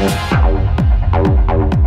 Oh, oh, oh, oh.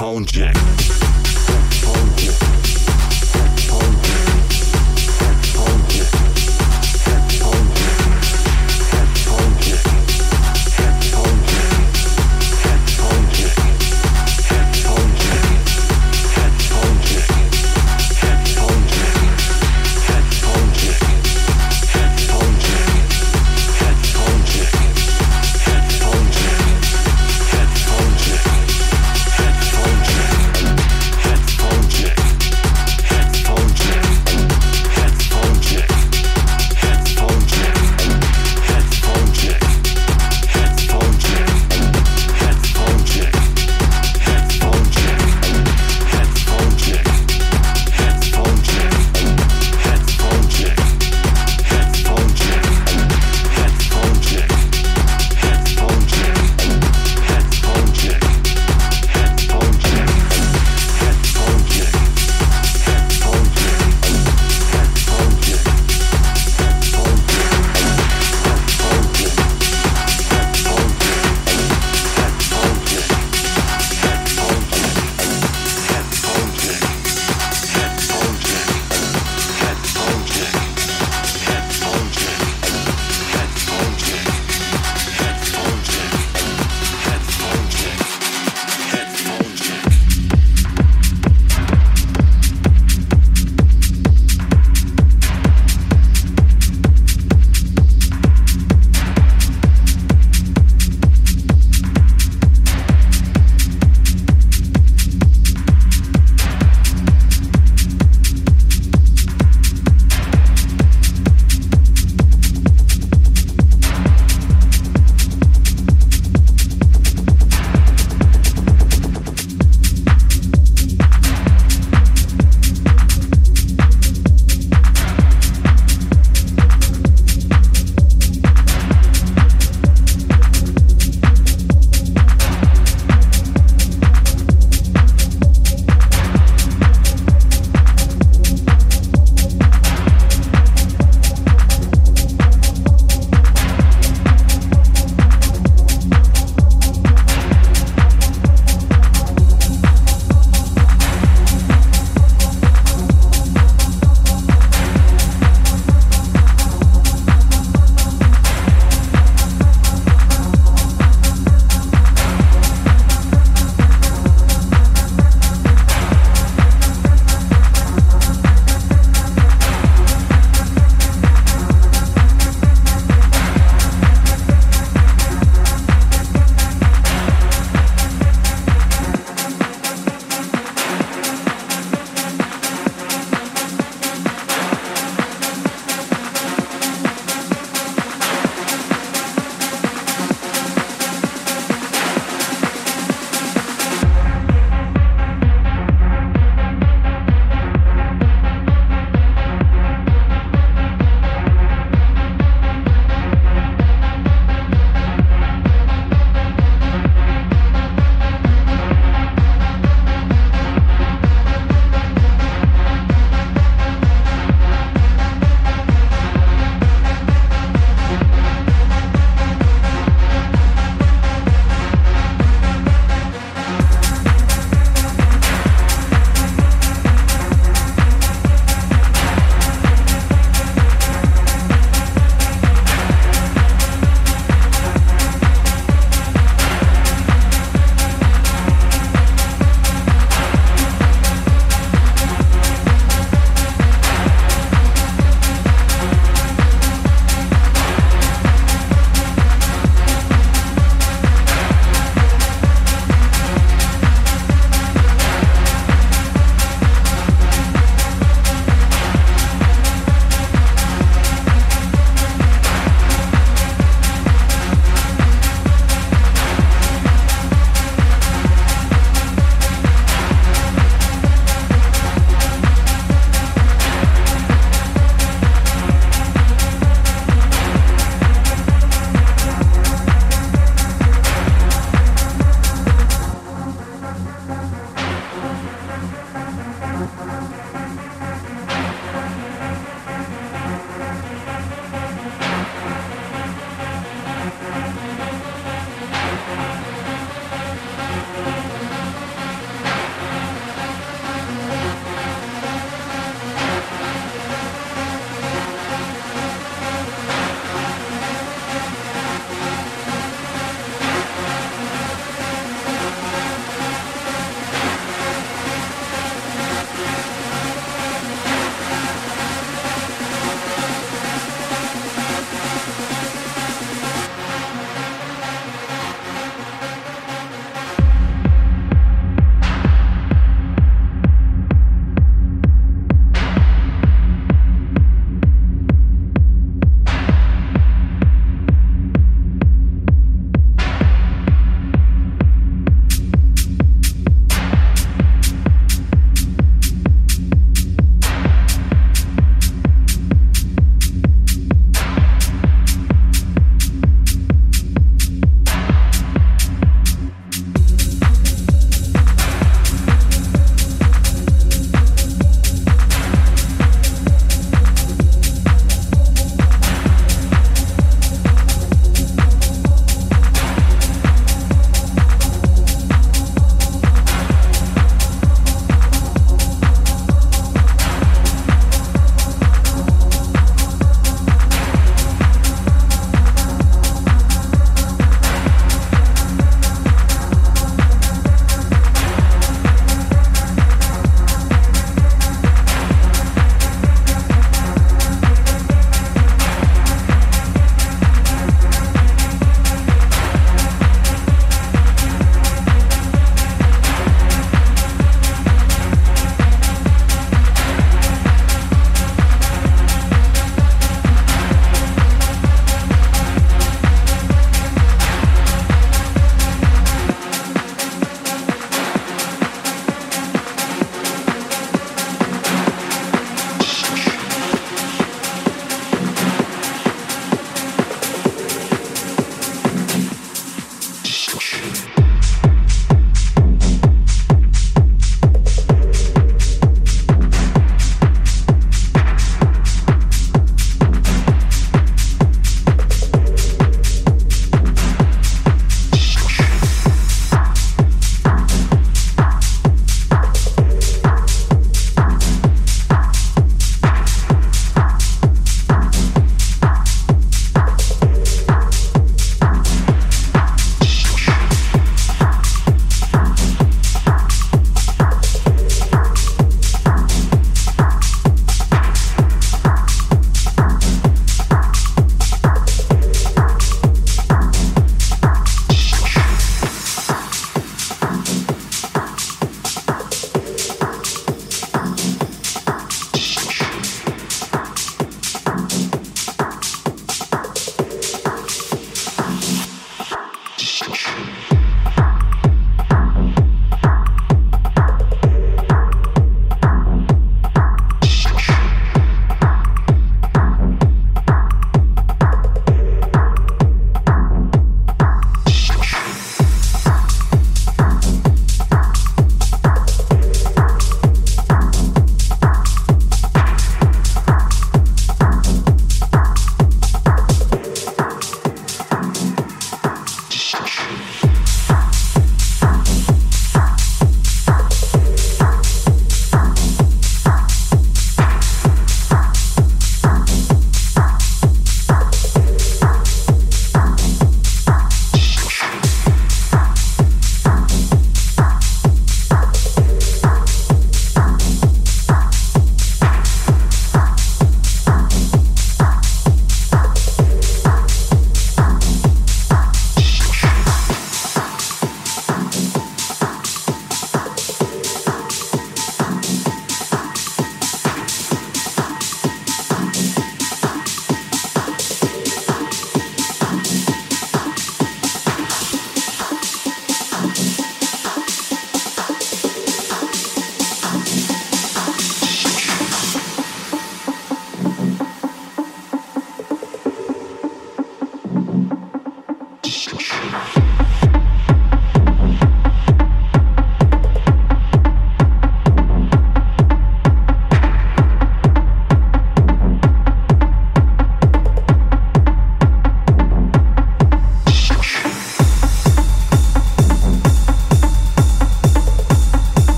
Phone jack.